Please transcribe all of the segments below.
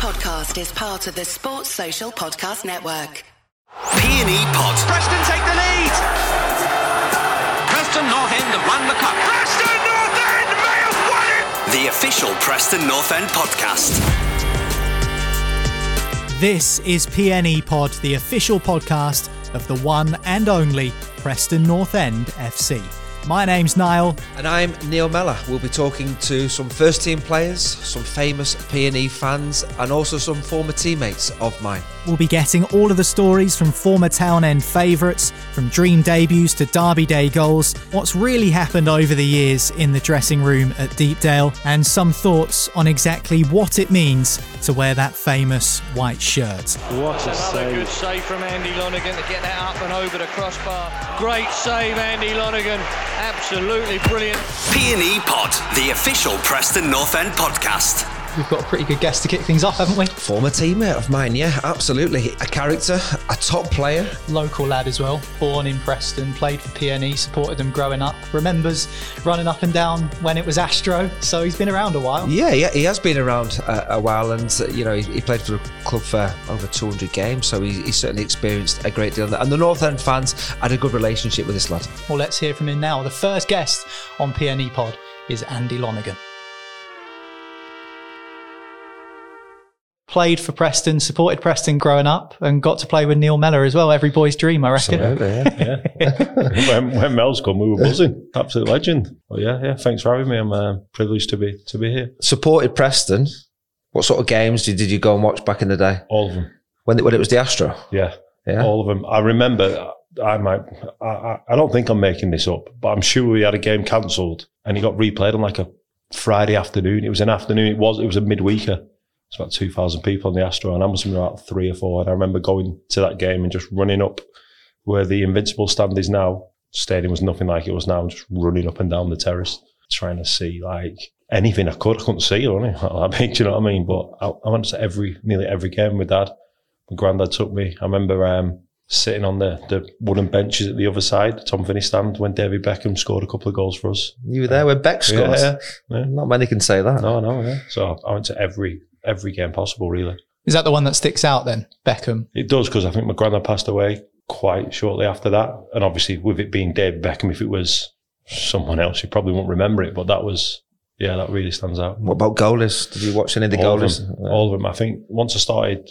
podcast is part of the Sports Social Podcast Network. PNE Pod. Preston take the lead. Preston North End have won the cup. Preston North End may have won it. The official Preston North End podcast. This is PNE Pod, the official podcast of the one and only Preston North End FC. My name's Niall. And I'm Neil Mellor. We'll be talking to some first team players, some famous PNE fans, and also some former teammates of mine. We'll be getting all of the stories from former Town End favourites, from dream debuts to Derby Day goals, what's really happened over the years in the dressing room at Deepdale, and some thoughts on exactly what it means to wear that famous white shirt. What a Another save. good save from Andy Lonergan to get that up and over the crossbar. Great save, Andy Lonergan. Absolutely brilliant. PNE Pod. The official Preston North End podcast. We've got a pretty good guest to kick things off, haven't we? Former teammate of mine, yeah, absolutely. A character, a top player. Local lad as well, born in Preston, played for PNE, supported them growing up. Remembers running up and down when it was Astro, so he's been around a while. Yeah, yeah, he has been around uh, a while, and uh, you know he, he played for the club for over 200 games, so he, he certainly experienced a great deal. And the North End fans had a good relationship with this lad. Well, let's hear from him now. The first guest on PNE Pod is Andy Lonergan. Played for Preston, supported Preston growing up, and got to play with Neil Mellor as well. Every boy's dream, I reckon. yeah, yeah. when, when Mel's come, we were buzzing. Absolute legend. Well, yeah, yeah. Thanks for having me. I'm uh, privileged to be to be here. Supported Preston. What sort of games did, did you go and watch back in the day All of them. when it, when it was the Astro? Yeah, Yeah. all of them. I remember. I might. I, I, I don't think I'm making this up, but I'm sure we had a game cancelled and it got replayed on like a Friday afternoon. It was an afternoon. It was. It was a midweeker. It's about two thousand people on the Astro, and I must have been about three or four. And I remember going to that game and just running up where the Invincible stand is now. Stadium was nothing like it was now. Just running up and down the terrace, trying to see like anything I could. I couldn't see it, only that big. Do you know what I mean? But I, I went to every, nearly every game with dad. My granddad took me. I remember um, sitting on the, the wooden benches at the other side, the Tom Finney stand, when David Beckham scored a couple of goals for us. You were there when Beck scored. Yeah, yeah, yeah. Not many can say that. No, no, yeah. So I went to every every game possible, really. Is that the one that sticks out then, Beckham? It does because I think my granddad passed away quite shortly after that, and obviously with it being David Beckham, if it was someone else, you probably won't remember it. But that was, yeah, that really stands out. What about goalies? Did you watch any of the all of goalies? them. All of them. I think once I started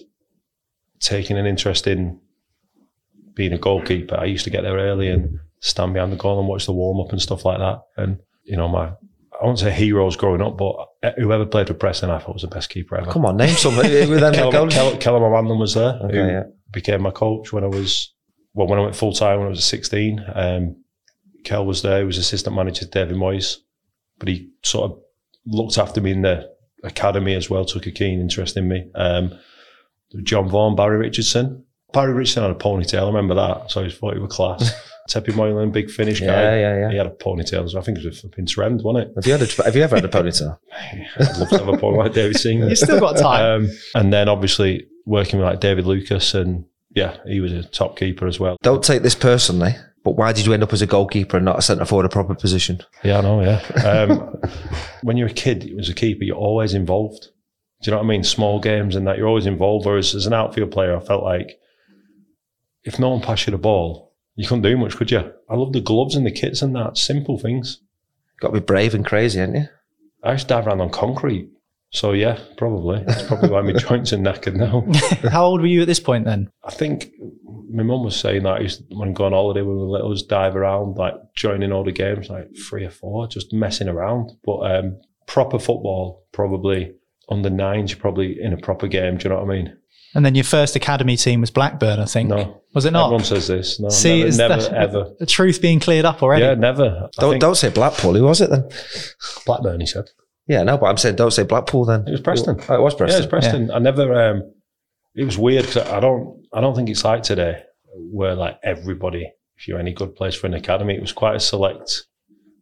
taking an interest in being a goalkeeper, I used to get there early and stand behind the goal and watch the warm up and stuff like that. And you know, my I won't say heroes growing up, but whoever played for Preston, I thought was the best keeper ever. Come on, name some. Who were them Kel- goalies? Kel- Kelham O'Hanlon was there, Okay, who yeah. became my coach when I was well when I went full time when I was 16. Um, Kel was there; he was assistant manager to David Moyes, but he sort of looked after me in the academy as well. Took a keen interest in me. Um, John Vaughan, Barry Richardson. Barry Richardson had a ponytail. I remember that, so I thought he was class. Tepi Moilanen, big Finnish guy. Yeah, yeah, yeah. He had a ponytail. as well. I think it was a flipping trend, wasn't it? Have you, had a, have you ever had a ponytail? I'd love to have a pony like David Seaman. You still got time. Um, and then obviously working with like David Lucas and yeah, he was a top keeper as well. Don't take this personally, but why did you end up as a goalkeeper and not a centre forward, a proper position? Yeah, I know, yeah. Um, when you're a kid, as a keeper, you're always involved. Do you know what I mean? Small games and that, you're always involved. Whereas as an outfield player, I felt like if no one passed you the ball, you couldn't do much, could you? I love the gloves and the kits and that, simple things. Got to be brave and crazy, ain't you? I used to dive around on concrete. So yeah, probably. That's probably why my joints are knackered now. How old were you at this point then? I think my mum was saying that I used to, when I go on holiday when we were little, just dive around, like joining all the games, like three or four, just messing around. But um, proper football, probably under nines, you're probably in a proper game. Do you know what I mean? And then your first academy team was Blackburn, I think. No. Was it not? Everyone says this. No, See, never, is never that- ever. The truth being cleared up already. Yeah, never. I Don't, think don't say Blackpool. Who was it then? Blackburn, he said. Yeah, no, but I'm saying don't say Blackpool then. It was Preston. Oh, it was Preston. Yeah, it's Preston. I never. Um, it was weird because I don't. I don't think it's like today, where like everybody, if you're any good place for an academy, it was quite a select,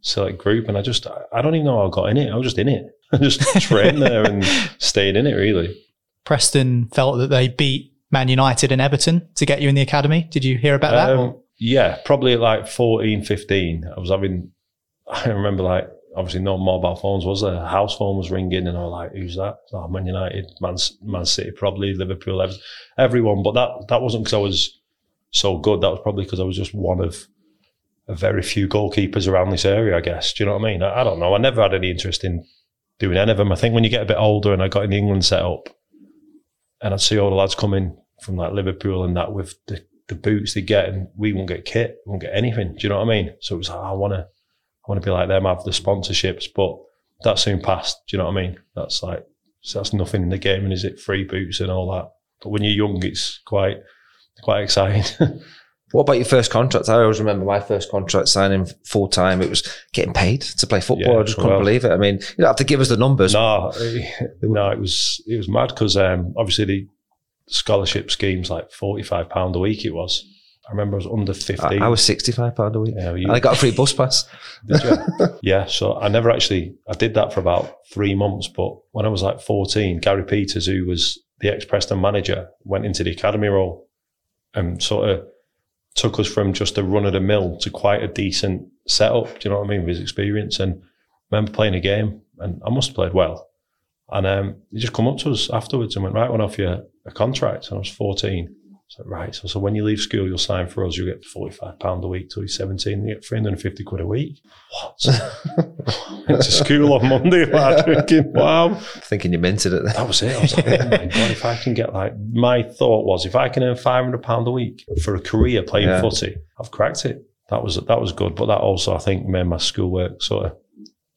select group, and I just. I don't even know how I got in it. I was just in it. I just trained there and stayed in it. Really. Preston felt that they beat Man United and Everton to get you in the academy. Did you hear about that? Um, yeah, probably like 14, 15. I was having. I remember like obviously no mobile phones was there. A house phone was ringing, and I was like, "Who's that?" Oh, Man United, Man, Man City, probably Liverpool, ev- everyone. But that that wasn't because I was so good. That was probably because I was just one of a very few goalkeepers around this area. I guess. Do you know what I mean? I, I don't know. I never had any interest in doing any of them. I think when you get a bit older, and I got in the England set up, and I'd see all the lads coming from like Liverpool and that with the, the boots they get, and we won't get kit, won't get anything. Do you know what I mean? So it was like, I want to, I want to be like them, have the sponsorships, but that soon passed. Do you know what I mean? That's like, so that's nothing in the game, and is it free boots and all that? But when you're young, it's quite, quite exciting. What about your first contract? I always remember my first contract signing full time. It was getting paid to play football. Yeah, I just couldn't well- believe it. I mean, you don't have to give us the numbers. No, eh, no, it was it was mad because um, obviously the scholarship schemes like forty five pound a week. It was. I remember I was under I, fifteen. I was sixty five pound a week, Yeah, and you- I got a free bus pass. Did you? yeah. So I never actually. I did that for about three months. But when I was like fourteen, Gary Peters, who was the ex Preston manager, went into the academy role and sort of took us from just a run of the mill to quite a decent setup. Do you know what I mean? With his experience, and I remember playing a game, and I must have played well. And um, he just come up to us afterwards and went, "Right, I off to offer you a contract." And I was fourteen. So right, so, so when you leave school, you'll sign for us. You'll get forty five pound a week till you're seventeen. You get three hundred and fifty quid a week. What? Went to school on Monday. Like, thinking, wow, Thinking you minted it. that was it. I was like, oh my god, if I can get like, my thought was, if I can earn five hundred pound a week for a career playing Yeah. footy, I've cracked it. That was that was good, but that also I think made my schoolwork sort of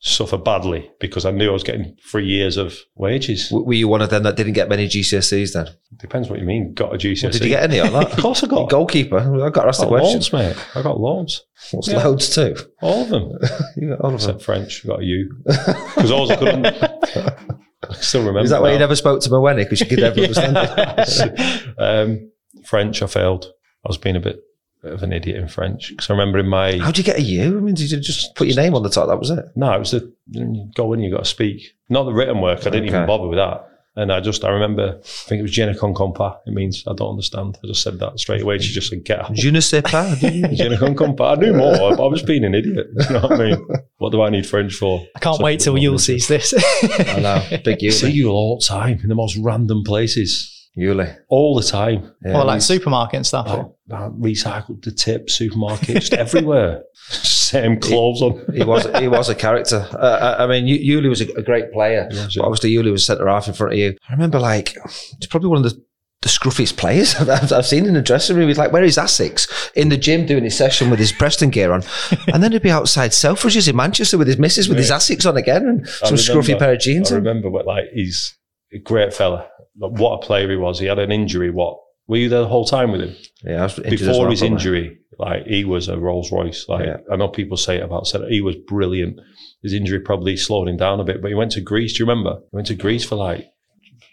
suffer badly because I knew I was getting three years of wages. Were you one of them that didn't get many GCSEs then? Depends what you mean. Got a GCSE? Did you get any on that? Of course I got. Goalkeeper. I got asked I the question. loads, mate. I got loads. What's Yeah. loads too? All of them. You got all of them. Except French. I got a U. Because all I couldn't. I still remember. Is that why you never spoke to Mawene because you could never understand it? um, French, I failed. I was being a bit, bit of an idiot in French because I remember in my How'd you get a U? I mean, did you just put your name on the top? That was it. no, it was the you go in, you got to speak. Not the written work. I didn't even bother with that. And I just, I remember, I think it was Jenna con compa. It means I don't understand. I just said that straight away. She just said, "Get out." Je ne sais pas. Jenna con compa. I knew more, but I was being an idiot. You know what I mean? What do I need French for? I can't So- wait till Youl sees this. I know. Big U. See you all the time in the most random places, Yuli. all the time. Yeah. or like supermarket and stuff. Like, uh, recycled the tip supermarket just everywhere. Same clothes on. he was he was a character. Uh, I I mean, Yu- Yuli was a, a great player, was, but yeah. obviously Yuli was centre half in front of you. I remember like he's probably one of the, the scruffiest players I've, I've- I've seen in the dressing room. He's like where is his Asics in the gym doing his session with his Preston gear on, and then he'd be outside Selfridges in Manchester with his missus with his Asics on again and I some scruffy pair of jeans. I remember what like he's a great fella. Like, what a player he was. He had an injury. What were you there the whole time with him? Yeah, I was Before well, his probably. injury, like he was a Rolls Royce. Like Yeah. I know people say it about said He was brilliant. His injury probably slowed him down a bit, but he went to Greece. Do you remember? He went to Greece for like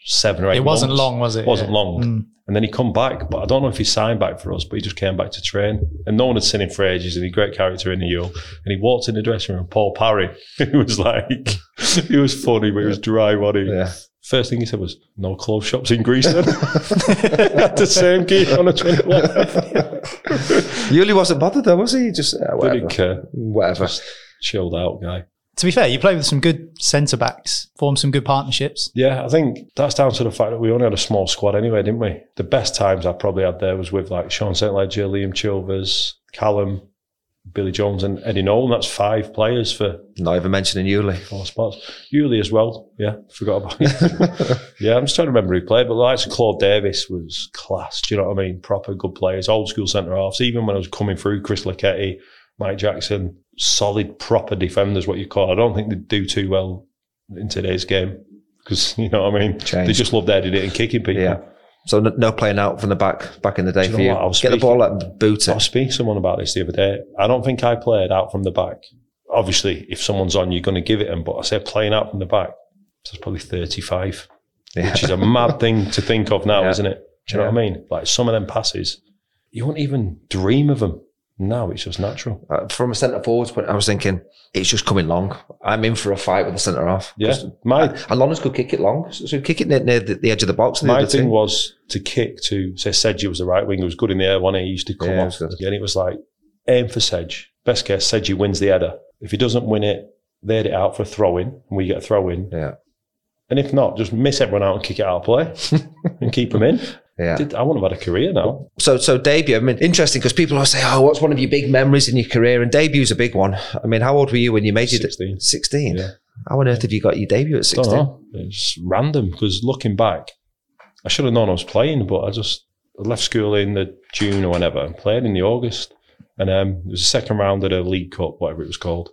seven or eight. It wasn't months. long, was it? wasn't Yeah. long. Mm. And then he come back, but I don't know if he signed back for us, but he just came back to train. And no one had seen him for ages, and he's a great character in the U. And he walked in the dressing room, Paul Parry. It was like, he was funny, but he was dry, wasn't he? Yeah. First thing he said was, no clothes shops in Greece then. Had the same gear on a 21. Yuli wasn't bothered though, was he? He Just uh, whatever. Didn't care. Whatever. Chilled out guy. To be fair, you played with some good centre backs, formed some good partnerships. Yeah, I think that's down to the fact that we only had a small squad anyway, didn't we? The best times I probably had there was with like Sean St. Ledger, Liam Chilvers, Callum, Billy Jones, and Eddie Nolan. That's five players for Not even mentioning Yuli. four spots. Yuli as well. Yeah, forgot about it. yeah, I'm just trying to remember who played, but the likes of Claude Davis was class. Do you know what I mean? Proper good players, old school centre halves. Even when I was coming through, Chris Lucketti, Mike Jackson, solid, proper defenders, what you call. I don't think they do too well in today's game because you know what I mean. They just love heading it and kicking people. Yeah. So no, no playing out from the back back in the day you for you. Get the ball out and boot it. I was speaking to someone about this the other day. I don't think I played out from the back. Obviously, if someone's on, you're going to give it them. But I said playing out from the back. So it's probably 35, Yeah. which is a mad thing to think of now, Yeah. isn't it? Do you know what I mean? Like some of them passes, you wouldn't even dream of them. Now it's just natural. Uh, from a centre forwards point, I was thinking it's just coming long. I'm in for a fight with the centre half. Yeah. My and Lawrence could kick it long, so so kick it near, near the, the edge of the box. and the my thing team. was to kick to say Sedge was the right wing. He was good in the air. One he used to come Yeah, off, and it was like aim for Sedge. Best case, Sedge wins the header. If he doesn't win it, they had it out for a throw in, and we get a throw in. Yeah. And if not, just miss everyone out and kick it out of play and keep them in. Yeah. Did, I wouldn't have had a career now. So, so debut. I mean, interesting because people always say, "Oh, what's one of your big memories in your career?" And debu's a big one. I mean, how old were you when you made your 16. Sixteen. Yeah. How on earth have you got your debut at sixteen? It's random because looking back, I should have known I was playing, but I just I left school in the June or whenever and played in the August. And um, it was the second round of the League Cup, whatever it was called.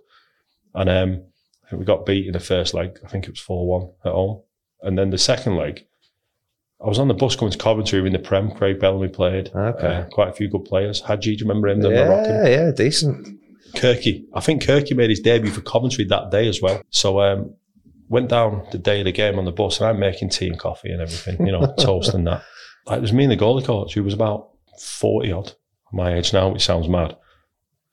And um, I think we got beat in the first leg. I think it was 4 1 at home. And then the second leg, I was on the bus going to Coventry in the Prem. Craig Bellamy played. Okay. Uh, quite a few good players. Hadji, do you remember him? The Moroccan? Yeah, yeah, decent. Kirky. I think Kirky made his debut for Coventry that day as well. So um, went down the day of the game on the bus and I'm making tea and coffee and everything, you know, toast and that. Like, it was me and the goalie coach who was about 40 odd, my age now, which sounds mad.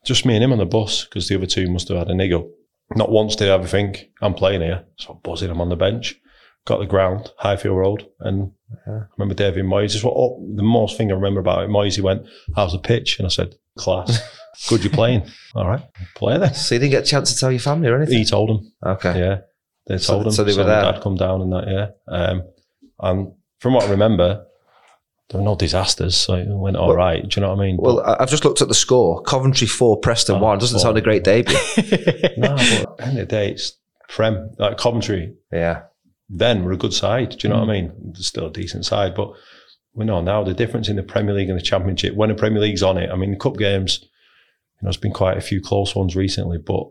Just me and him on the bus because the other two must have had a niggle. Not once did I ever think, I'm playing here. So I'm buzzing, I'm on the bench. Got the ground, Highfield Road. And I remember David Moyes. Just what, oh, the most thing I remember about it, Moyes, he went, How's the pitch? And I said, Class. Good, you're playing. All right, play then. So you didn't get a chance to tell your family or anything? He told them. Okay. Yeah, they So- told him. so they were there? Dad come down and that. Yeah, um, and from what I remember, there were no disasters, so it went all Well- right. Do you know what I mean? Well, I- I've just looked at the score. Coventry four, Preston Oh, one. Doesn't four. sound a great debut. no, but at the end of the day, it's Prem like Coventry. yeah. Then we're a good side. Do you know Mm. what I mean? They're still a decent side, but we know now the difference in the Premier League and the Championship. When the Premier League's on it, I mean, the cup games. You know, it's been quite a few close ones recently, but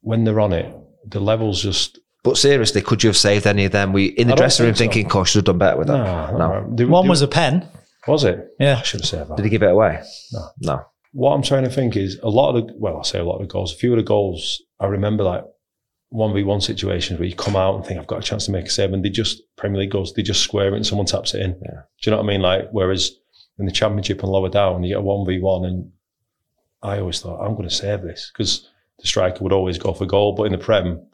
when they're on it, the levels just But seriously, could you have saved any of them? We in the dressing room think so. thinking, "Gosh, should have done better with that." no, No. They- One they- was a pen. was it? Yeah. I should have said that. Did he give it away? No. No. what I'm trying to think is a lot of the well, I say a lot of the goals. A few of the goals I remember like one v one situations where you come out and think I've got a chance to make a save, and they just Premier League goals, they just square it and someone taps it in. Yeah. Do you know what I mean? Like whereas in the Championship and lower down, you get a one v one, and I always thought I'm going to save this because the striker would always go for goal, but in the Prem,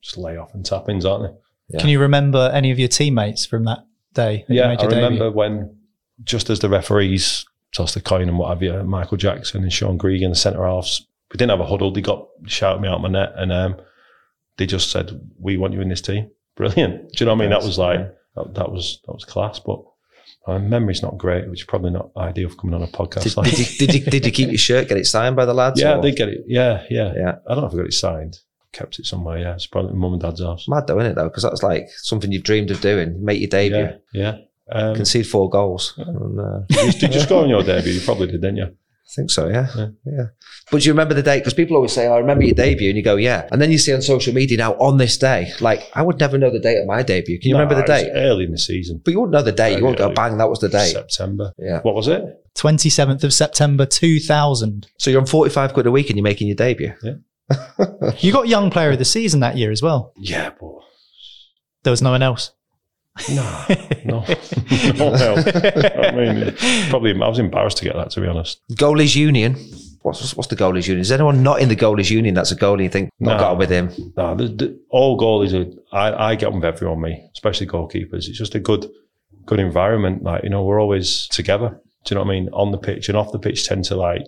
just lay off and tap ins, aren't they? Yeah. Can you remember any of your teammates from that day? that Yeah, I your debut? remember when just as the referees tossed the coin and what have you, Michael Jackson and Sean Gregan, the centre halves, we didn't have a huddle. They got shouted me out my net, and um, they just said, "We want you in this team." Brilliant. Do you know what I mean? That was like that, that was that was class, but. My memory's not great, which is probably not ideal for coming on a podcast. Did, like. did, you, did, you, did you keep your shirt? Get it signed by the lads? yeah, or- they get it. Yeah, yeah, Yeah. I don't know if I got it signed. Kept it somewhere. Yeah, it's probably mum and dad's house. Mad though, isn't it? Though, because that's like something you've dreamed of doing. Make your debut, Yeah, yeah. Um, concede four goals. And, uh, did, you, did you score on your debut? You probably did, didn't you? I think so, yeah. Yeah. yeah. But do you remember the date? Because people always say, oh, I remember your debut. And you go, yeah. And then you see on social media now, on this day, like, I would never know the date of my debut. Can you No, remember the it was date? Early in the season. But you wouldn't know the date. You wouldn't go, bang, that was the date. September. Yeah. What was it? 27th of September 2000. So you're on 45 quid a week and you're making your debut. Yeah. you got Young Player of the Season that year as well. Yeah, but There was no one else. no, no, no. no. I mean, probably I was embarrassed to get that. To be honest, Goalies Union. What's, what's the Goalies Union? Is anyone not in the Goalies Union that's a goalie and think, not No. got with him? no. The, the, all goalies are. I, I get on with everyone. Me, especially goalkeepers. It's just a good, good environment. Like you know, we're always together. Do you know what I mean? On the pitch and off the pitch, tend to like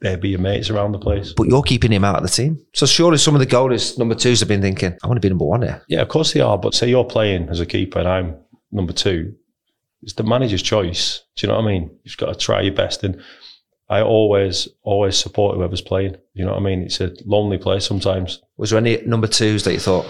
there be your mates around the place. But you're keeping him out of the team. So surely some of the goalies, number twos, have been thinking, I want to be number one here. Yeah, of course they are. But say you're playing as a keeper and I'm number two, it's the manager's choice. Do you know what I mean? You've got to try your best. And I always, always support whoever's playing. You know what I mean? It's a lonely place sometimes. Was there any number twos that you thought,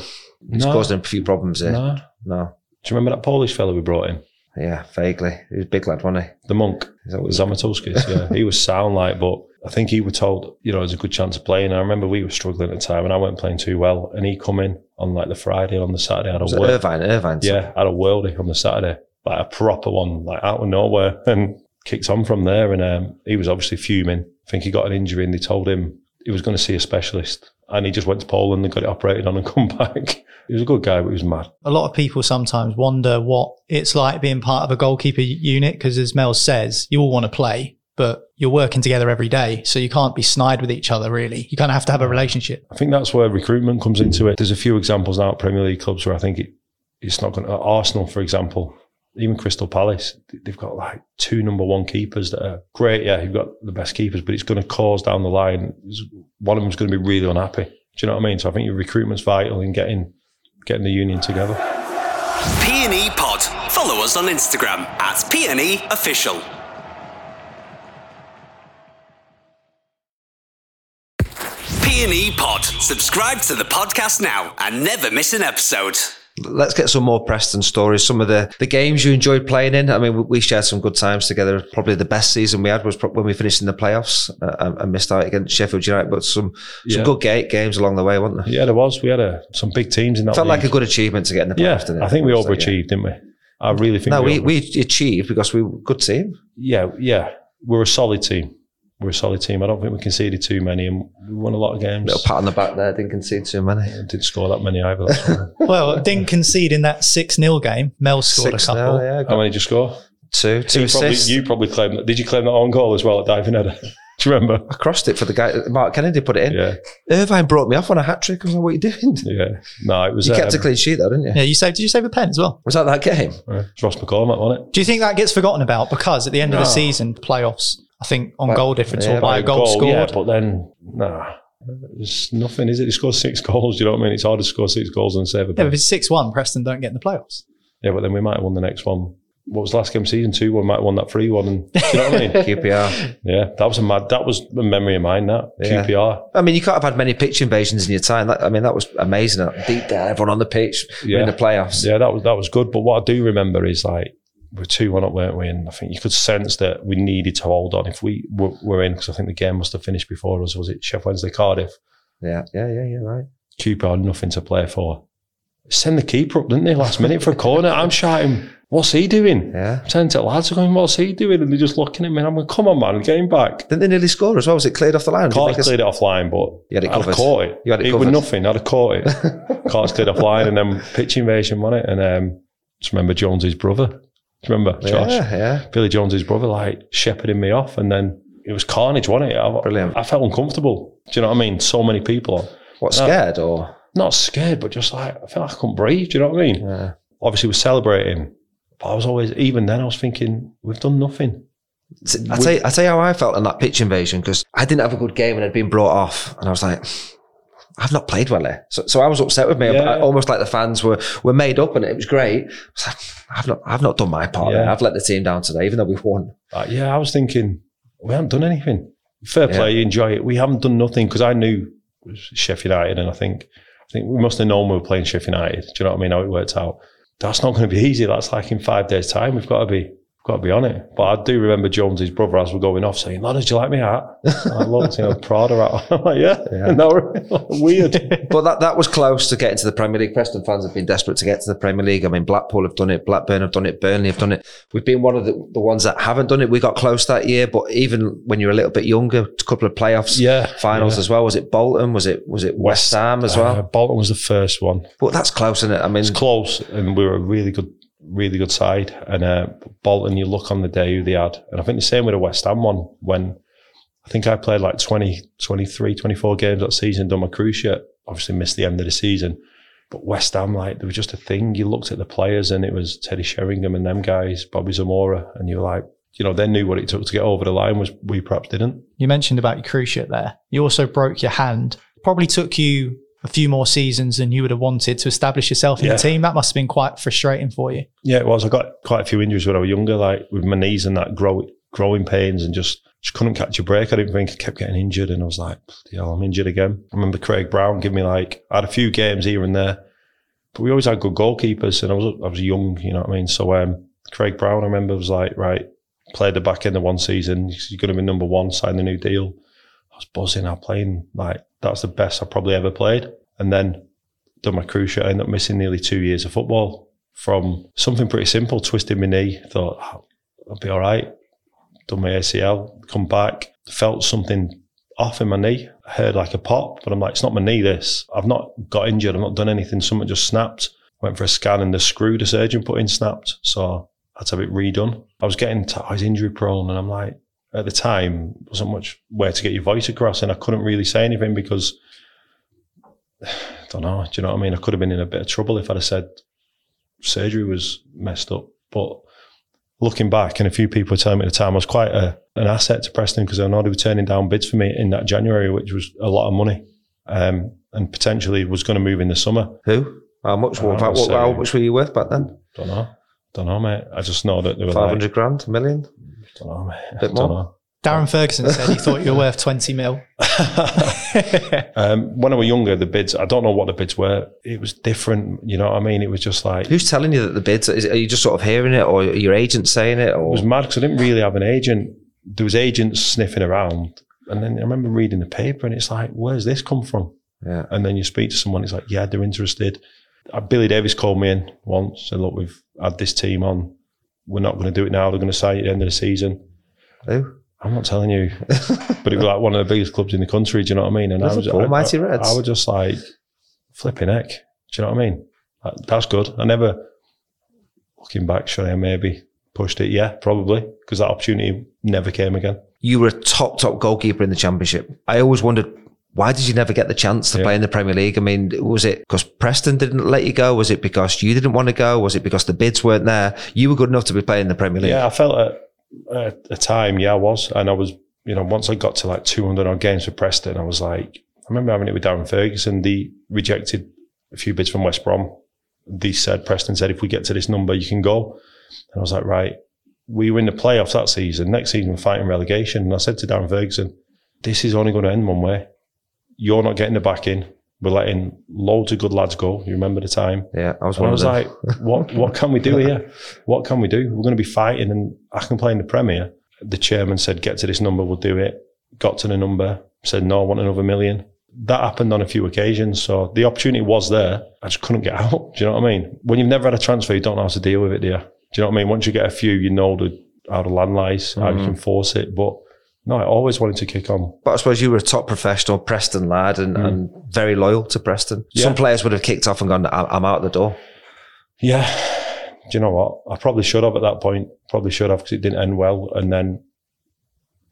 it's No. causing a few problems here? No. No. Do you remember that Polish fellow we brought in? Yeah, vaguely. He was a big lad, wasn't he? The monk, Is that what Zamatulskis, yeah. he was sound like, but I think he was told, you know, there's a good chance of playing. I remember we were struggling at the time and I wasn't playing too well. And he come in on like the Friday on the Saturday. I had Was a. Irvine? Irvine. Yeah, I had a worldie on the Saturday, like a proper one, like out of nowhere, and kicked on from there. And um, he was obviously fuming. I think he got an injury, and they told him he was going to see a specialist, and he just went to Poland and got it operated on and come back. He was a good guy, but he was mad. A lot of people sometimes wonder what it's like being part of a goalkeeper unit because, as Mel says, you all want to play, but you're working together every day. So you can't be snide with each other, really. You kind of have to have a relationship. I think that's where recruitment comes into it. There's a few examples now at Premier League clubs where I think it, it's not going to. Arsenal, for example, even Crystal Palace, they've got like two number one keepers that are great. Yeah, you've got the best keepers, but it's going to cause down the line. One of them's going to be really unhappy. Do you know what I mean? So I think your recruitment's vital in getting getting the union together. PNE Pod. Follow us on Instagram at PNE Official. PNE Pod. Subscribe to the podcast now and never miss an episode. Let's get some more Preston stories. Some of the, the games you enjoyed playing in. I mean, we- we shared some good times together. Probably the best season we had was when we finished in the playoffs uh, and- and missed out against Sheffield United. But some some Yeah. good ga- games along the way, weren't there? Yeah, there was. We had a, some big teams in that. Felt like a good achievement to get in the Yeah, playoffs. didn't it? I think we yeah. overachieved, didn't we? I really think. No, we, over- we achieved because we were a good team. yeah, yeah, we're a solid team. We're a solid team. I don't think we conceded too many, and we won a lot of games. Little pat on the back there. Didn't concede too many. Didn't score that many either. That's. Well, didn't concede in that 6 0 game. Mel scored Six a couple. nil, yeah, How many did you score? two, two you, probably, assists. you probably claimed that. Did you claim that on goal as well at diving header? Do you remember? I crossed it for the guy. Mark Kennedy put it in. Yeah, Irvine brought me off on a hat trick. I was like, "What are you doing?" yeah. No, it was. You kept a um, clean sheet, though, didn't you? Yeah, you saved. Did you save a pen as well? Was that that game? uh, it's Ross McCormack, wasn't it? Do you think that gets forgotten about because at the end of the No. season, playoffs, I think on By- goal difference yeah, or by a goal, scored. yeah, but then nah, there's nothing. Is it? He scored six goals. You know what I mean? It's hard to score six goals and save a yeah, but if it's 6 1, Preston don't get in the playoffs. Yeah, but then we might have won the next one. What was last game? Season two. We might have won that three one. And do you know what I mean? QPR. Yeah, that was a mad. That was a memory of mine. That Yeah. QPR. I mean, you can't have had many pitch invasions in your time. That, I mean, that was amazing. Deep there, everyone on the pitch Yeah. in the playoffs. Yeah, that was that was good. But what I do remember is like we're two one up, weren't we? And I think you could sense that we needed to hold on if we were, were in because I think the game must have finished before us. Was it Sheff Wednesday Cardiff? Yeah, yeah, yeah, yeah, right. QPR had nothing to play for. Send the keeper up, didn't they? Last minute for a corner. I'm shouting, "What's he doing?" Yeah. I'm saying to the lads, "I'm going, what's he doing?" And they're just looking at me. And I'm going, "Come on, man, get him back." Didn't they nearly score as well? Was it cleared off the line? You Carter's cleared it offline, but You had it I'd have caught it. You had it was covered. nothing. I'd have caught it. Carter's cleared offline, and then pitch invasion won it. And um, just remember Jones's brother. Do you remember Josh? Yeah, yeah. Billy Jones's brother, like shepherding me off, and then it was carnage, wasn't it? I, Brilliant. I felt uncomfortable. Do you know what I mean? So many people, What, scared or? not scared, but just like I felt like I couldn't breathe. Do you know what I mean? Yeah. Obviously, we're celebrating, but I was always even then. I was thinking we've done nothing. I tell you, I tell you how I felt in that pitch invasion because I didn't have a good game and I'd been brought off, and I was like, I've not played well here. So, so I was upset with me, Yeah. I- almost like the fans were were made up, and it was great. Like, I've not, I've not done my part. Yeah. there. I've let the team down today, even though we've won. Uh, yeah, I was thinking we haven't done anything. Fair Yeah. play, enjoy it. We haven't done nothing because I knew Sheffield United, and I think I think we must have known we were playing Sheffield United. Do you know what I mean? How it worked out. That's not going to be easy. That's like in five days' time. We've got to be got to be on it. But I do remember Jones's brother as we're going off saying, "Ladders, do you like me hat?" And I looked, you know, Prada hat. I'm like, "Yeah." Yeah. No, weird. But that, that was close to getting to the Premier League. Preston fans have been desperate to get to the Premier League. I mean, Blackpool have done it, Blackburn have done it, Burnley have done it. We've been one of the, the ones that haven't done it. We got close that year, but even when you're a little bit younger, a couple of playoffs, Yeah, finals yeah. as well. Was it Bolton? Was it was it West Ham as well? Uh, Bolton was the first one. but that's close, isn't it? I mean, It's close, and we were a really good, really good side. And uh, Bolton, you look on the day who they had, and I think the same with the West Ham one. When I think I played like 20, 23, 24 games that season, done my shirt. Obviously missed the end of the season, but West Ham, like there was just a thing. You looked at the players, and it was Teddy Sheringham and them guys, Bobby Zamora, and you were like, you know, they knew what it took to get over the line. Was we perhaps didn't? You mentioned about your ship there. You also broke your hand. Probably took you a few more seasons than you would have wanted to establish yourself in Yeah. the team. That must have been quite frustrating for you. Yeah, it was. I got quite a few injuries when I was younger, like with my knees and that grow, growing pains and just, just couldn't catch a break. I didn't think I kept getting injured and I was like, yeah, I'm injured again. I remember Craig Brown giving me like, I had a few games here and there, but we always had good goalkeepers and I was, I was young, you know what I mean? So, um, Craig Brown, I remember was like, right, played the back end of one season. You're going to be number one, sign the new deal. I was buzzing. I was playing like, that's the best I've probably ever played. And then done my ship. I ended up missing nearly two years of football from something pretty simple, twisted my knee. Thought oh, I'll be all right. Done my ACL, come back, felt something off in my knee. I heard like a pop, but I'm like, it's not my knee. This I've not got injured. I've not done anything. Something just snapped. Went for a scan and the screw the surgeon put in snapped. So I had to have it redone. I was getting, t- I was injury prone, and I'm like, at the time, wasn't much where to get your voice across, and I couldn't really say anything because I don't know. Do you know what I mean? I could have been in a bit of trouble if I'd have said surgery was messed up. But looking back, and a few people were telling me at the time, I was quite a, an asset to Preston because I know they were turning down bids for me in that January, which was a lot of money. Um, and potentially was going to move in the summer. Who? How much? What, what, how much were you worth back then? Don't know. Don't know, mate. I just know that they were five hundred like, grand, a million. Don't know, mate. Bit Don't more? know. Darren Ferguson said he thought you were worth 20 mil. Um, when I was younger, the bids, I don't know what the bids were. It was different. You know what I mean? It was just like, Who's telling you that the bids? Is, are you just sort of hearing it, or your agent saying it, or was mad because I didn't really have an agent. There was agents sniffing around. And then I remember reading the paper and it's like, where's this come from? yeah? And then you speak to someone, it's like, yeah, they're interested. Uh, Billy Davies called me in once, said, look, we've had this team on. We're not going to do it now. They're going to sign it at the end of the season. Who? I'm not telling you, but it was like one of the biggest clubs in the country. Do you know what I mean? And I was, I, Mighty Reds. I was just like flipping heck. Do you know what I mean? That- That's good. I never, looking back, should I maybe pushed it? Yeah, probably, because that opportunity never came again. You were a top top goalkeeper in the championship. I always wondered. Why did you never get the chance to Yeah. play in the Premier League? I mean, was it because Preston didn't let you go? Was it because you didn't want to go? Was it because the bids weren't there? You were good enough to be playing in the Premier League. Yeah, I felt at a time, yeah, I was, and I was, you know, once I got to like 200 odd games for Preston, I was like, I remember having it with Darren Ferguson. They rejected a few bids from West Brom. They said, Preston said, if we get to this number, you can go. And I was like, right. We were in the playoffs that season. Next season, we're fighting relegation. And I said to Darren Ferguson, this is only going to end one way. You're not getting the back in. We're letting loads of good lads go. You remember the time? yeah. I was And I was like, what what can we do here? What can we do? We're going to be fighting and I can play in the Premier. The chairman said, get to this number, we'll do it. Got to the number, said, no, I want another million. That happened on a few occasions. So the opportunity was there. I just couldn't get out. Do you know what I mean? When you've never had a transfer, you don't know how to deal with it, do you? Do you know what I mean? Once you get a few, you know the, how the land lies, how you mm-hmm. can force it. But no, I always wanted to kick on. But I suppose you were a top professional Preston lad and, and very loyal to Preston. Mm. Yeah. Some players would have kicked off and gone, "I- I'm out the door. Yeah. Do you know what? I probably should have at that point. Probably should have because it didn't end well. And then,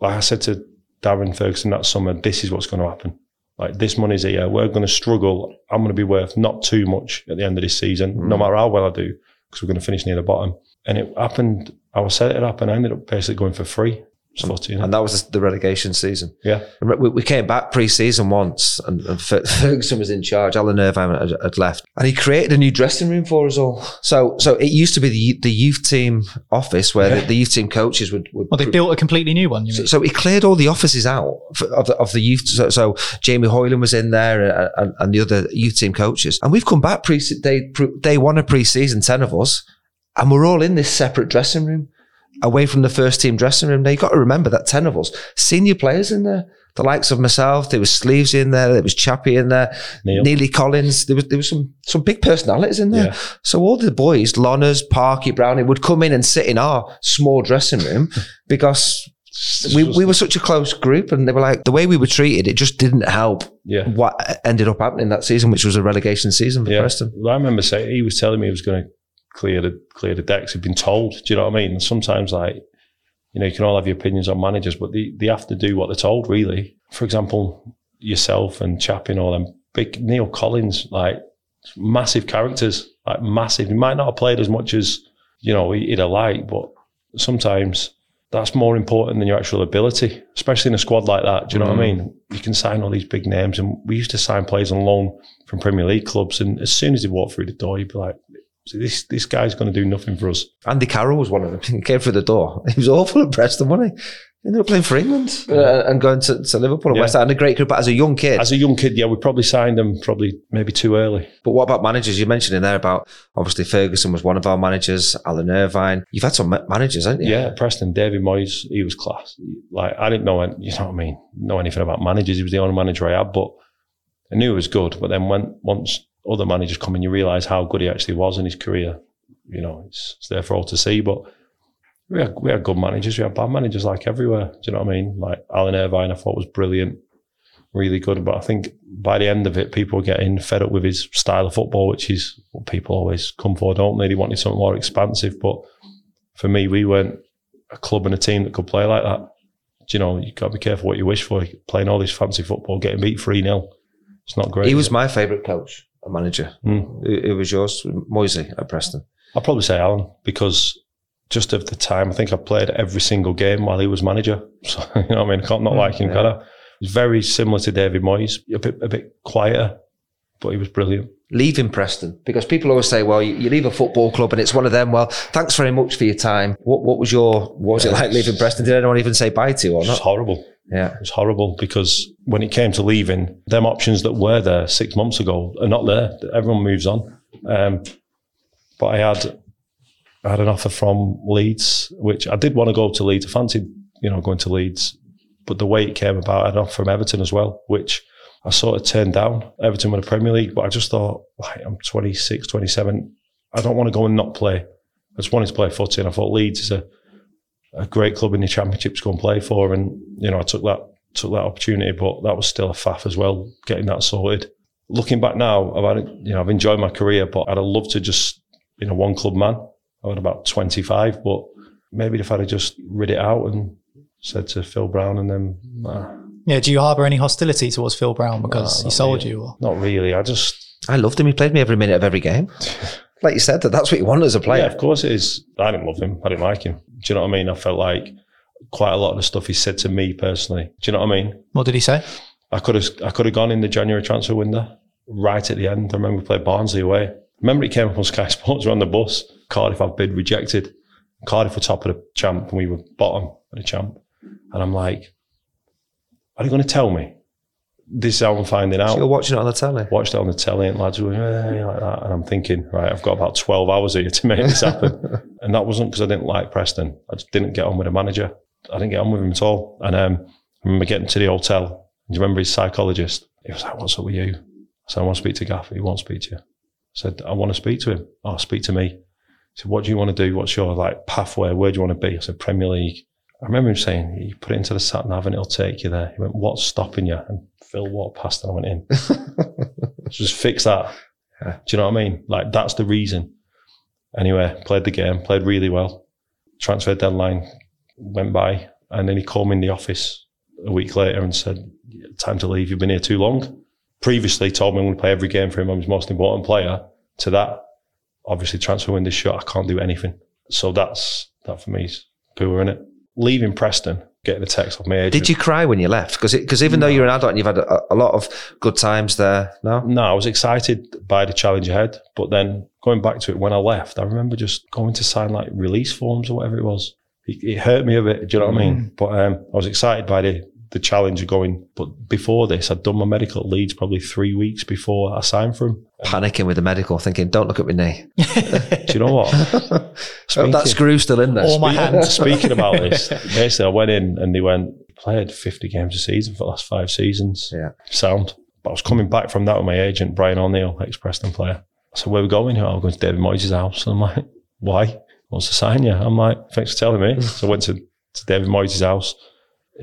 like I said to Darren Ferguson that summer, this is what's going to happen. Like this money's here. We're going to struggle. I'm going to be worth not too much at the end of this season, no matter how well I do, because we're going to finish near the bottom. And it happened. I was set it up, and I ended up basically going for free. It's footy, you? And that was the relegation season. yeah. We, we came back pre-season once, and, and Ferguson was in charge. Alan Irvine had, had left, and he created a new dressing room for us all. So, so it used to be the the youth team office where the, the youth team coaches would. would Well, they built a completely new one, you so, mean? so he cleared all the offices out for, of, the, of the youth. So, so Jamie Hoyland was in there uh, and, and the other youth team coaches. And we've come back pre day, pre- day one of pre-season, 10 of us, and we're all in this separate dressing room away from the first team dressing room. Now you've got to remember that 10 of us, senior players in there, the likes of myself, there was Sleeves in there, there was Chappie in there, Neil. Neely Collins, there was, there was some, some big personalities in there. Yeah. So all the boys, Lonners, Parky, Brownie, would come in and sit in our small dressing room because we, we were such a close group and they were like, the way we were treated, it just didn't help Yeah. what ended up happening that season, which was a relegation season for Yeah. Preston. I remember saying he was telling me he was going to clear the clear the decks. He'd been told. Do you know what I mean? And sometimes, like you know, you can all have your opinions on managers, but they, they have to do what they're told. Really, for example, yourself and Chappie and all them big Neil Collins, like massive characters, like massive. He might not have played as much as you know he'd have liked, but sometimes. That's more important than your actual ability, especially in a squad like that. Do you know what I mm. mean? You can sign all these big names, and we used to sign players on loan from Premier League clubs. And as soon as they walked through the door, you'd be like, "This this guy's going to do nothing for us." Andy Carroll was one of them. He came through the door. He was awful at Preston, wasn't he? He ended up playing for England uh, and going to, to Liverpool and Yeah. West Ham. And a great group. But as a young kid, As a young kid, yeah, we probably signed them probably maybe too early. But what about managers? You mentioned in there about obviously Ferguson was one of our managers, Alan Irvine. You've had some managers, haven't you? Yeah, Preston, David Moyes, he was class. Like I didn't know, any- you know what I mean, know anything about managers. He was the only manager I had, but I knew he was good. But then when once other managers come in, you realise how good he actually was in his career. You know, it's, it's there for all to see. But we had we had good managers. We had bad managers like everywhere. Do you know what I mean? Like Alan Irvine, I thought was brilliant, really good. But I think by the end of it, people were getting fed up with his style of football, which is what people always come for, don't they? They wanted something more expansive. But for me, we weren't a club and a team that could play like that. Do you know, you've got to be careful what you wish for. Playing all this fancy football, getting beat 3 0. It's not great. He was my favourite coach, a manager. Hmm. Who, who was yours? Moisley at Preston. I'll probably say Alan because just of the time, I think I played every single game while he was manager. So, you know what I mean? I can't not like him, yeah. can I? He's very similar to David Moyes, a bit, a bit quieter, but he was brilliant. leaving Preston? Because people always say, well, you, you leave a football club and it's one of them. Well, thanks very much for your time. What, what was your, what was it like leaving Preston? Did anyone even say bye to you or It not? horrible. Yeah. It was horrible because when it came to leaving, them options that were there six months ago are not there. Everyone moves on. Um, but I had I had an offer from Leeds, which I did want to go to Leeds. I fancied, you know, going to Leeds. But the way it came about, I had an offer from Everton as well, which I sort of turned down. Everton were the Premier League, but I just thought, like, I'm 26, 27. I don't want to go and not play. I just wanted to play footy, and I thought Leeds is a a great club in the championship to go and play for. And you know, I took that took that opportunity, but that was still a faff as well, getting that sorted. Looking back now, I've had, you know I've enjoyed my career, but I'd have loved to just you know one club man. I had about twenty five, but maybe if I'd have just rid it out and said to Phil Brown and then nah, Yeah. Do you harbour any hostility towards Phil Brown because Nah, he sold really. you? Or? not really. I just I loved him. He played me every minute of every game. Like you said, that that's what you want as a player. Yeah, of course it is. I didn't love him. I didn't like him. Do you know what I mean? I felt like quite a lot of the stuff he said to me personally. Do you know what I mean? What did he say? I could have I could have gone in the January transfer window right at the end. I remember we played Barnsley away. remember it came up on Sky Sports. We were on the bus. Cardiff have bid rejected. Cardiff were top of the champ and we were bottom of the champ. And I'm like, are they going to tell me? This is how I'm finding out So you're watching it on the telly. watched it on the telly and lads were "Eh," like that. And I'm thinking, right, I've got about 12 hours here to make this happen. and that wasn't because I didn't like Preston. I just didn't get on with the manager. I didn't get on with him at all. And um, I remember getting to the hotel. Do you remember his psychologist? He was like, what's up with you? I said, I want to speak to Gaffer. He won't speak to you. I said, I want to speak to him. Oh, speak to me. He said, what do you want to do? What's your like pathway? Where do you want to be? I said, Premier League. I remember him saying, you put it into the sat nav and it'll take you there. He went, what's stopping you? And Phil walked past and I went in. Just fix that. Do you know what I mean? Like that's the reason. Anyway, played the game, played really well. Transfer deadline went by, and then he called me in the office a week later and said, "Time to leave. You've been here too long." Previously, told me I'm going to play every game for him. I'm his most important player. To that, obviously, transfer window shut. I can't do anything. So that's that for me is poor in it. Leaving Preston, getting a text off my agent. Did you cry when you left? Because because even though you're an adult and you've had a, a lot of good times there, no. No, I was excited by the challenge ahead, but then going back to it, when I left, I remember just going to sign like release forms or whatever it was. It, it hurt me a bit. Do you know what I mean? But um, I was excited by the the challenge of going. But before this, I'd done my medical at Leeds probably three weeks before I signed for him. Panicking with the medical, thinking, "Don't look at my knee." Do you know what? Oh, Speaking- that screw's still in there. Or my hand. Speaking about this, basically, I went in and they went, played 50 games a season for the last five seasons. Yeah. Sound. But I was coming back from that with my agent, Brian O'Neill, ex Preston player. I said, Where are we going? I'm going to David Moyes' house. And I'm like, Why? He wants to sign you. I'm like, Thanks for telling me. so I went to, to David Moyes' house.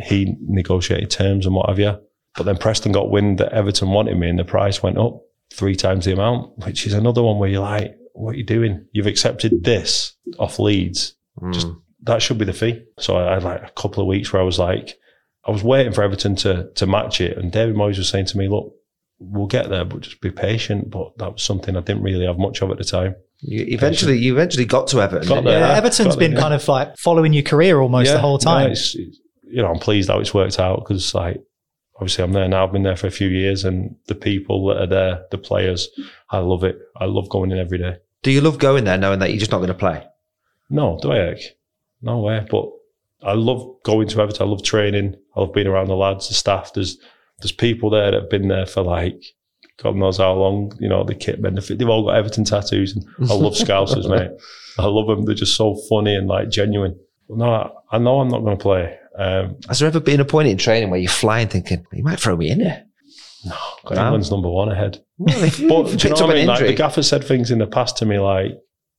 He negotiated terms and what have you. But then Preston got wind that Everton wanted me and the price went up three times the amount, which is another one where you're like, What are you doing? You've accepted this off Leeds hmm. just that should be the fee. So I had like a couple of weeks where I was like, I was waiting for Everton to to match it, and David Moyes was saying to me, "Look, we'll get there, but just be patient." But that was something I didn't really have much of at the time. You eventually, you eventually got to Everton. Got there. Yeah, Yeah, Everton's got been it, yeah. kind of like following your career almost the whole yeah, time. it's, it's- you know, I'm pleased how it's worked out because like obviously I'm there now. I've been there for a few years, and the people that are there, the players, I love it. I love going in every day. Do you love going there knowing that you're just not going to play? No, do I? No way. But I love going to Everton. I love training. I love being around the lads, the staff. There's there's people there that have been there for like God knows how long. You know, the kit men. They've all got Everton tattoos, and I love Scousers, mate. I love them. They're just so funny and like genuine. No, I, I know I'm not going to play. Um, Has there ever been a point in training where you're flying thinking, you might throw me in here? got No. England's number one ahead. Well, you But do you picked know up I an mean? Like the gaffer said things in the past to me like,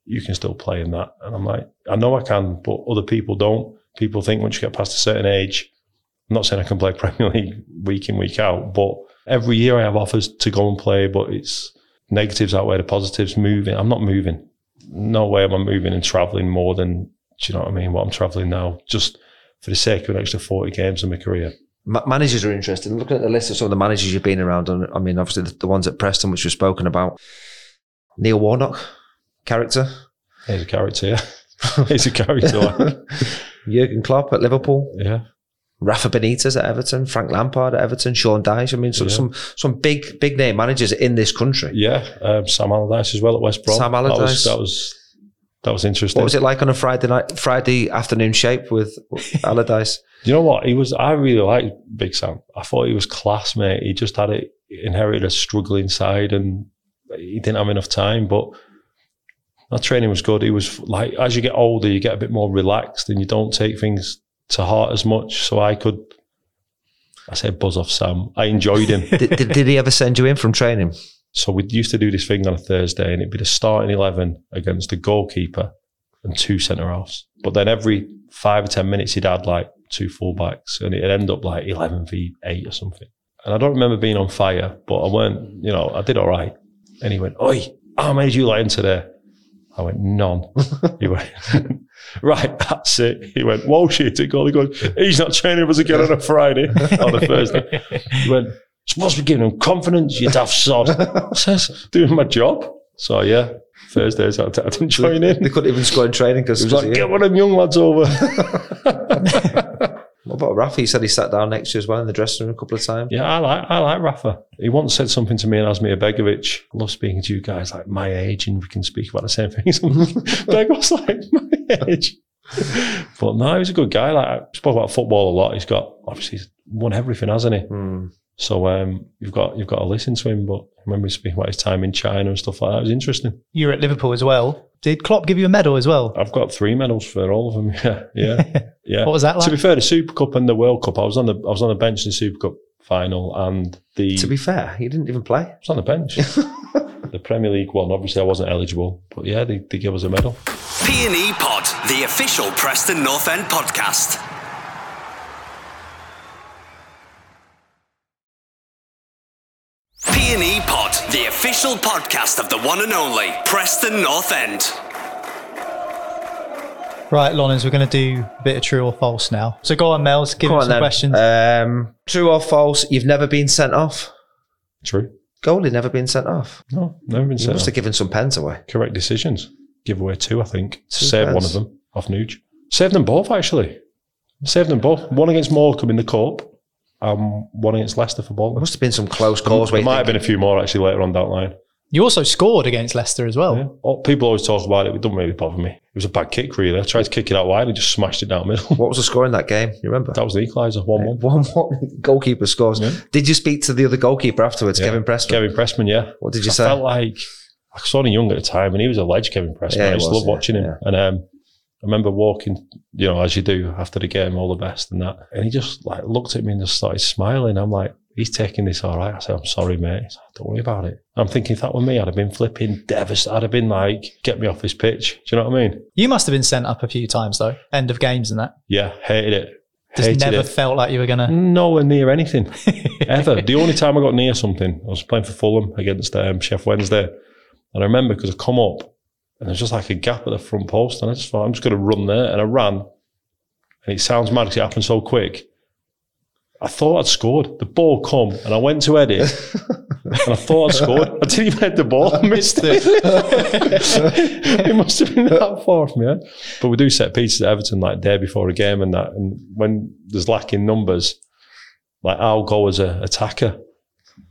"You can still play in that," and I'm like, "I know I can, but other people don't. People think once you get past a certain age, I'm not saying I can play Premier League week in week out, but every year I have offers to go and play, but it's negatives outweigh the positives. Moving, I'm not moving. No way am I moving and traveling more than do you know what I mean? What I'm traveling now, just for the sake of an extra 40 games in my career. ma- managers are interested. Looking at the list of some of the managers you've been around, and I mean, obviously the, the ones at Preston, which we've spoken about. Neil Warnock, character. He's a character. Yeah. He's a character. Jurgen Klopp at Liverpool. yeah. Rafa Benitez at Everton, Frank Lampard at Everton, Sean Dyche. I mean, so, Yeah. some some big big name managers in this country. Yeah, um, Sam Allardyce as well at West Brom. Sam That Allardyce. was that was, that was interesting. What was it like on a Friday night, Friday afternoon shape with Allardyce? You know what? He was. I really liked Big Sam. I thought he was class, mate. He just had it inherited a struggling side, and he didn't have enough time. But that training was good. He was like, as you get older, you get a bit more relaxed, and you don't take things to heart as much. So I could. I said buzz off Sam. I enjoyed him. did, did, did he ever send you in from training? So we used to do this thing on a Thursday, and it'd be the starting eleven against the goalkeeper and two centre halves. But then every five or ten minutes, he'd add like two fullbacks, and it'd end up like eleven v eight or something. And I don't remember being on fire, but I weren't. You know, I did all right. And he went, "Oi, how many did you let in today?" I went, "None." he went, "Right, that's it." He went, "Whoa, shit!" It goal. He goes, "He's not training us again on a Friday on a Thursday." He went, supposed to be giving him confidence, you daft sod. Says, doing my job. So yeah, Thursdays I, I didn't join in. They couldn't even score in training because It was like, get one of them young lads over. What about Rafa? He said he sat down next to you as well in the dressing room a couple of times. yeah, I like I like Rafa. He once said something to me and asked Asmir Begovic. I love speaking to you guys like my age and we can speak about the same things. Beg was like my age. But no, he's a good guy. Like I spoke about football a lot. He's got obviously he's won everything, hasn't he? Hmm. So um, you've got you've got to listen to him. But I remember speaking about his time in China and stuff like that. It was interesting. You were at Liverpool as well. Did Klopp give you a medal as well? I've got three medals for all of them. Yeah, yeah, yeah. What was that like? To be fair, the Super Cup and the World Cup, I was on the I was on the bench in the Super Cup final, and the To be fair, he didn't even play. I was on the bench. the Premier League one, obviously, I wasn't eligible, but yeah, they, they give us a medal. PNE Pod, the official Preston North End podcast. PNE Pod, the official podcast of the one and only Preston North End. Right, Lonnens, we're going to do a bit of true or false now. So go on, Mels, give Come him on some then. questions. Um, true or false? You've never been sent off. True. Goalie never been sent off. No, never been You sent must off. have given some pens away. Correct decisions. Give away two, I think. Two Saved one pens. of them off Nuge. Save them both, actually. Save them both. One against Morecambe in the Cup, and one against Leicester for There Bolton. must have been some close calls. where There you might have been a few more actually later on down the line. you also scored against Leicester as well. Yeah. Oh, people always talk about it. It doesn't really bother me. It was a bad kick, really. I tried to kick it out wide and just smashed it down the middle. What was the score in that game? You remember? that was the equaliser, 1 1. One one goalkeeper scores. Yeah. Did you speak to the other goalkeeper afterwards, Kevin Preston? Kevin Pressman, yeah. What did you I say? I felt like I was only young at the time, and he was a ledge, Kevin Pressman. Yeah, I he used to was, love yeah, watching him. yeah. And um, I remember walking, you know, as you do after the game, all the best and that. And he just like looked at me and just started smiling. I'm like, he's taking this all right. I said, I'm sorry, mate. Like, Don't worry about it. I'm thinking if that were me, I'd have been flipping devastated. I'd have been like, get me off this pitch. Do you know what I mean? You must have been sent up a few times though, end of games and that. Yeah, hated it. Just never it. felt like you were going to. Nowhere near anything ever. The only time I got near something, I was playing for Fulham against um, Sheff Wednesday, and I remember because I come up and there's just like a gap at the front post, and I just thought I'm just going to run there, and I ran, and it sounds mad because it happened so quick. I thought I'd scored. The ball come, and I went to head it, and I thought I'd scored. I didn't even head the ball. I missed it. it must have been that far from me. But we do set pieces at Everton like day before a game and that. And when there's lacking numbers, like I'll go as a attacker.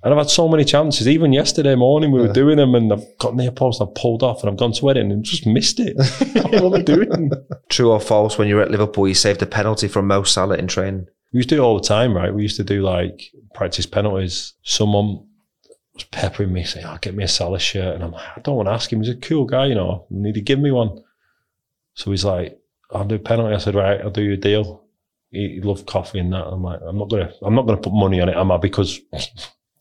And I've had so many chances. Even yesterday morning, we were doing them, and I've got near post, I've pulled off, and I've gone to it and just missed it. what am I doing? True or false? When you were at Liverpool, you saved a penalty from Mo Salah in training. We used to do it all the time, right? We used to do like practice penalties. Someone was peppering me, saying, "Oh, get me a Salah shirt," and I'm like, "I don't want to ask him. He's a cool guy, you know. I need to give me one." So he's like, "I'll do a penalty." I said, "Right, I'll do you a deal." He, he loved coffee and that. I'm like, "I'm not gonna, I'm not gonna put money on it, am I?" Because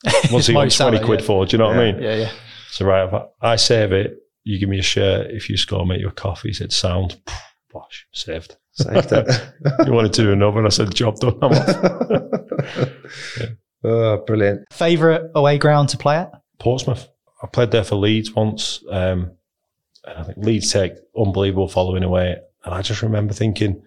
what's he Mo want twenty Salah, quid yeah. for? Do you know what I mean? Yeah, yeah. So right, if I, I save it, you give me a shirt. If you score, make you a coffee. He said, "Sound." Bosh, saved. Saved it. You wanted to do another, and I said, "Job done." I'm off. oh, brilliant. Favourite away ground to play at? Portsmouth. I played there for Leeds once. Um, and I think Leeds take unbelievable following away. And I just remember thinking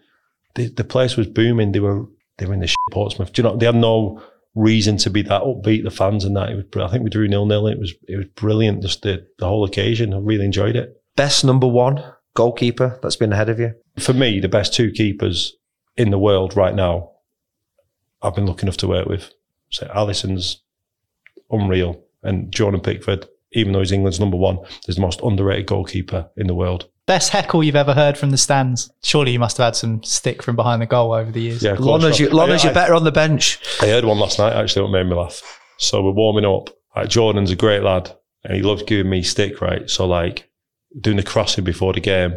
the, the place was booming. They were they were in the shit Portsmouth. Do you know they had no reason to be that upbeat. The fans and that. It was. I think we drew nil nil. It was it was brilliant. Just the the whole occasion. I really enjoyed it. Best number one goalkeeper that's been ahead of you. For me, the best two keepers in the world right now I've been lucky enough to work with. So Alisson's unreal, and Jordan Pickford, even though he's England's number one, is the most underrated goalkeeper in the world. Best heckle you've ever heard from the stands. Surely you must have had some stick from behind the goal over the years. Yeah, of course. Lonna's, you, Lonna's I- you're better on the bench. I heard one last night actually what made me laugh. So we're warming up. Like Jordan's a great lad and he loves giving me stick, right? So like doing the crossing before the game.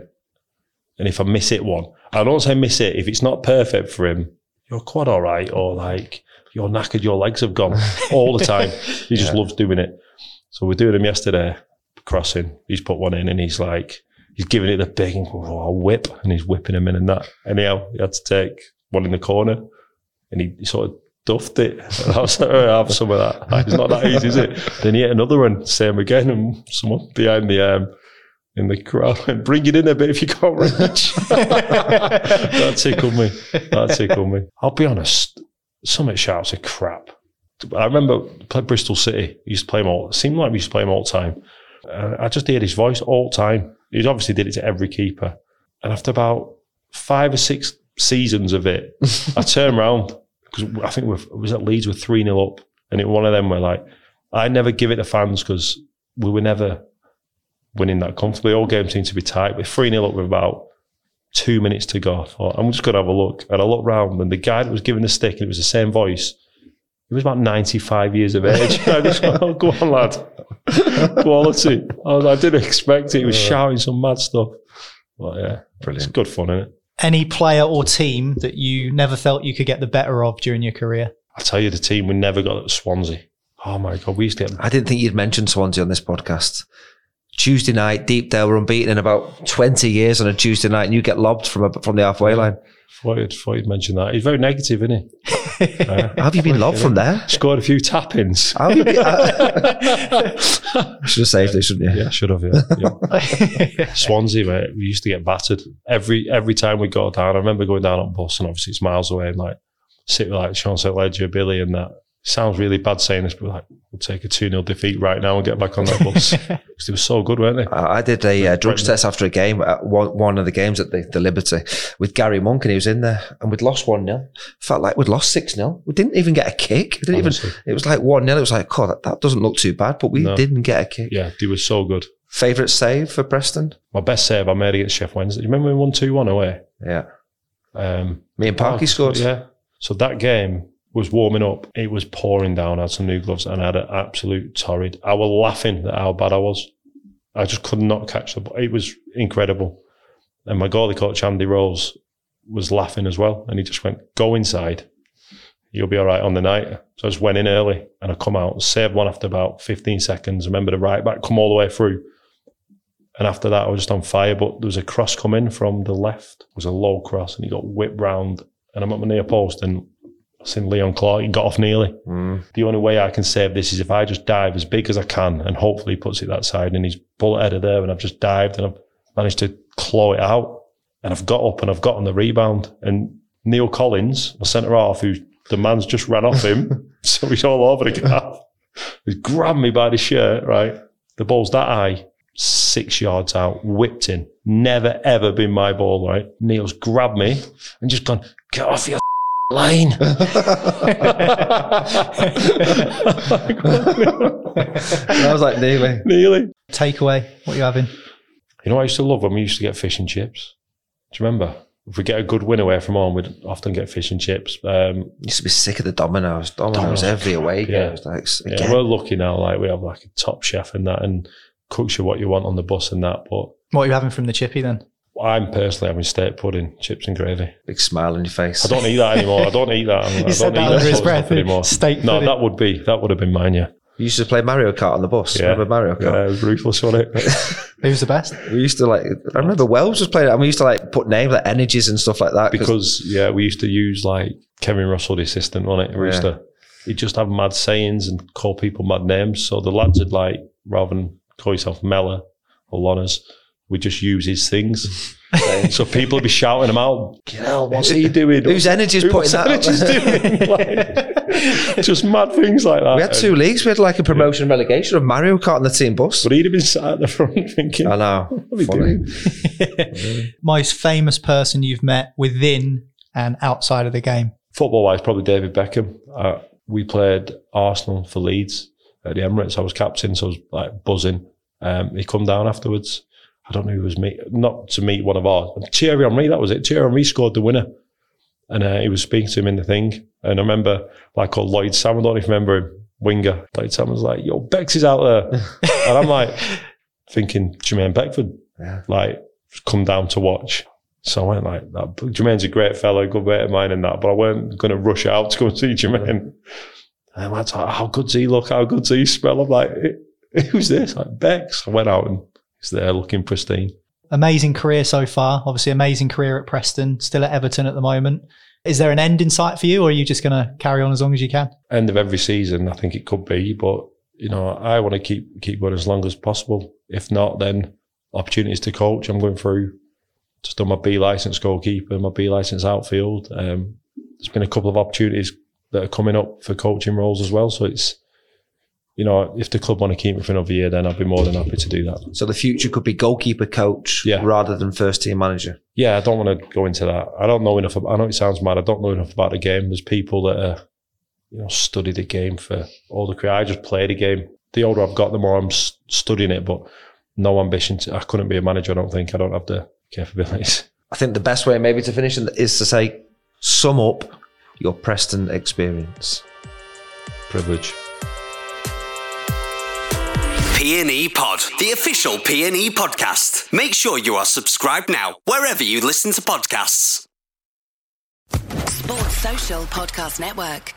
And if I miss it one, I don't say miss it. If it's not perfect for him, you're quad all right. Or like you're knackered, your legs have gone all the time. He just loves doing it. So we're doing him yesterday, crossing. He's put one in and he's like, he's giving it a big oh, whip and he's whipping him in and that. Anyhow, he had to take one in the corner and he, he sort of duffed it. And I was like, "Oh, have some of that. It's not that easy, is it? Then he hit another one, same again, and someone behind the um, in the crowd and bring it in a bit if you can't reach. that tickled me. That tickled me. I'll be honest, Summit shouts are crap. I remember play Bristol City. We used to play him all. It seemed like we used to play him all the time. Uh, I just heard his voice all the time. He obviously did it to every keeper. And after about five or six seasons of it, I turned around because I think we was at Leeds with 3 0 up. And it one of them where like, I never give it to fans because we were never winning that comfortably. All games seemed to be tight. With 3 0 up with about two minutes to go, I thought, I'm just going to have a look. And I looked round and the guy that was giving the stick, and it was the same voice, he was about 95 years of age. I just went, oh, go on, lad. Quality. I, was, I didn't expect it. He was shouting some mad stuff. But yeah, Brilliant. it's good fun, isn't it? Any player or team that you never felt you could get the better of during your career? I tell you, the team we never got at Swansea. Oh my God, we used to get I didn't think you'd mention Swansea on this podcast. Tuesday night, Deepdale were unbeaten in about 20 years on a Tuesday night, and you get lobbed from a, from the halfway line. thought you'd, thought you'd mention that. He's very negative, isn't he? How uh, have you been lobbed from there? Scored a few tap-ins. Have you been, uh, should have saved it, shouldn't you? Yeah, should have. Yeah, yeah. Swansea, mate. We used to get battered every every time we got down. I remember going down on bus, and obviously it's miles away, and like sit with like Sean St. Ledger, Billy, and that. Sounds really bad saying this, but like we'll take a two 0 defeat right now and get back on that bus because they were so good, weren't they? I I did a uh, drugs test after a game, at one, one of the games at the, the Liberty with Gary Monk, and he was in there, and we'd lost 1 0. Felt like we'd lost 6 0. We didn't even get a kick. We didn't Honestly. even, it was like 1 0. It was like, God, that, that doesn't look too bad, but we No. didn't get a kick. Yeah, they were so good. Favourite save for Preston? My best save I made against Sheff Wednesday. You remember we won two one away? Yeah. Um, Me and Parky scored. Yeah. So that game was warming up. It was pouring down. I had some new gloves and I had an absolute torrid. I was laughing at how bad I was. I just could not catch the ball. It was incredible. And my goalie coach, Andy Rose, was laughing as well. And he just went, go inside. You'll be all right on the night. So I just went in early and I come out, saved one after about 15 seconds. Remember the right back come all the way through. And after that, I was just on fire. But there was a cross coming from the left. It was a low cross and he got whipped round. And I'm at my near post and I seen Leon Clarke. He got off nearly. Mm. The only way I can save this is if I just dive as big as I can and hopefully he puts it that side and he's bullet headed there and I've just dived and I've managed to claw it out. And I've got up and I've got on the rebound. And Neil Collins, my centre half, who the man's just ran off him, so he's all over the gap. He's grabbed me by the shirt, right? The ball's that high, six yards out, whipped in. Never ever been my ball, right? Neil's grabbed me and just gone, get off your line. I was like, nearly. Nearly. Takeaway, what are you having? You know what I used to love when we used to get fish and chips? Do you remember? If we get a good win away from home, we'd often get fish and chips. Um, Used to be sick of the Domino's. Domino's, Domino's. every away game. Yeah. It like, yeah, we're lucky now. Like we have like a top chef and that, and cooks you what you want on the bus and that. But What are you having from the chippy then? I'm personally having steak pudding, chips and gravy. Big smile on your face. I don't eat that anymore. I don't eat that. I don't said eat that that under his breath, anymore. steak No, pudding. that would be that would have been mine. Yeah, You used to play Mario Kart on the bus. yeah. Remember Mario Kart? Yeah, it was ruthless on it. Who's the best? We used to like. I remember Wells was playing it, and we used to like put names like energies and stuff like that. because yeah, we used to use like Kevin Russell, the assistant, on it. We used to he'd just have mad sayings and call people mad names. So the lads would like rather than call yourself Mella or Lonners, we just use his things. so people would be shouting him out. "Get hell, what's he doing? whose energies Who's putting that? up Energy's there? doing? Like, just mad things like that. we had two leagues. We had like a promotion and relegation of Mario Kart on the team bus. But he'd have been sat at the front thinking, I know. what are we Funny. doing? Most famous person you've met within and outside of the game? football wise, probably David Beckham. Uh, we played Arsenal for Leeds at the Emirates. I was captain, so I was like buzzing. Um, he come down afterwards. I don't know who was me, not to meet one of ours. Thierry Henry, that was it. Thierry Henry scored the winner. And uh, he was speaking to him in the thing. And I remember, like, called Lloyd Sam, I don't you remember him, winger. Lloyd Sam was like, yo, Bex is out there. and I'm like, thinking, Jermaine Beckford, Yeah. like, come down to watch. So I went like that. Jermaine's a great fellow, good mate of mine and that, but I weren't going to rush out to go and see Jermaine. And I went like, how good's he look? How good's he smell? I'm like, who's this? Like Bex. I went out and he's there looking pristine. Amazing career so far. Obviously, amazing career at Preston. Still at Everton at the moment. Is there an end in sight for you, or are you just going to carry on as long as you can? End of every season, I think it could be, but you know, I want to keep keep going as long as possible. If not, then opportunities to coach. I'm going through just done my B license goalkeeper, my B license outfield. Um, there's been a couple of opportunities that are coming up for coaching roles as well. So it's, you know, if the club want to keep me for another year, then I'd be more than happy to do that. So the future could be goalkeeper coach Yeah. rather than first team manager. Yeah, I don't want to go into that. I don't know enough. About, I know it sounds mad. I don't know enough about the game. There's people that are, you know, study the game for all the career. I just play the game. The older I've got, the more I'm studying it. But no ambition. To, I couldn't be a manager. I don't think. I don't have the capabilities. I think the best way maybe to finish is to say, sum up your Preston experience. Privilege. PNE Pod, the official PNE podcast. Make sure you are subscribed now, wherever you listen to podcasts. Sports Social Podcast Network.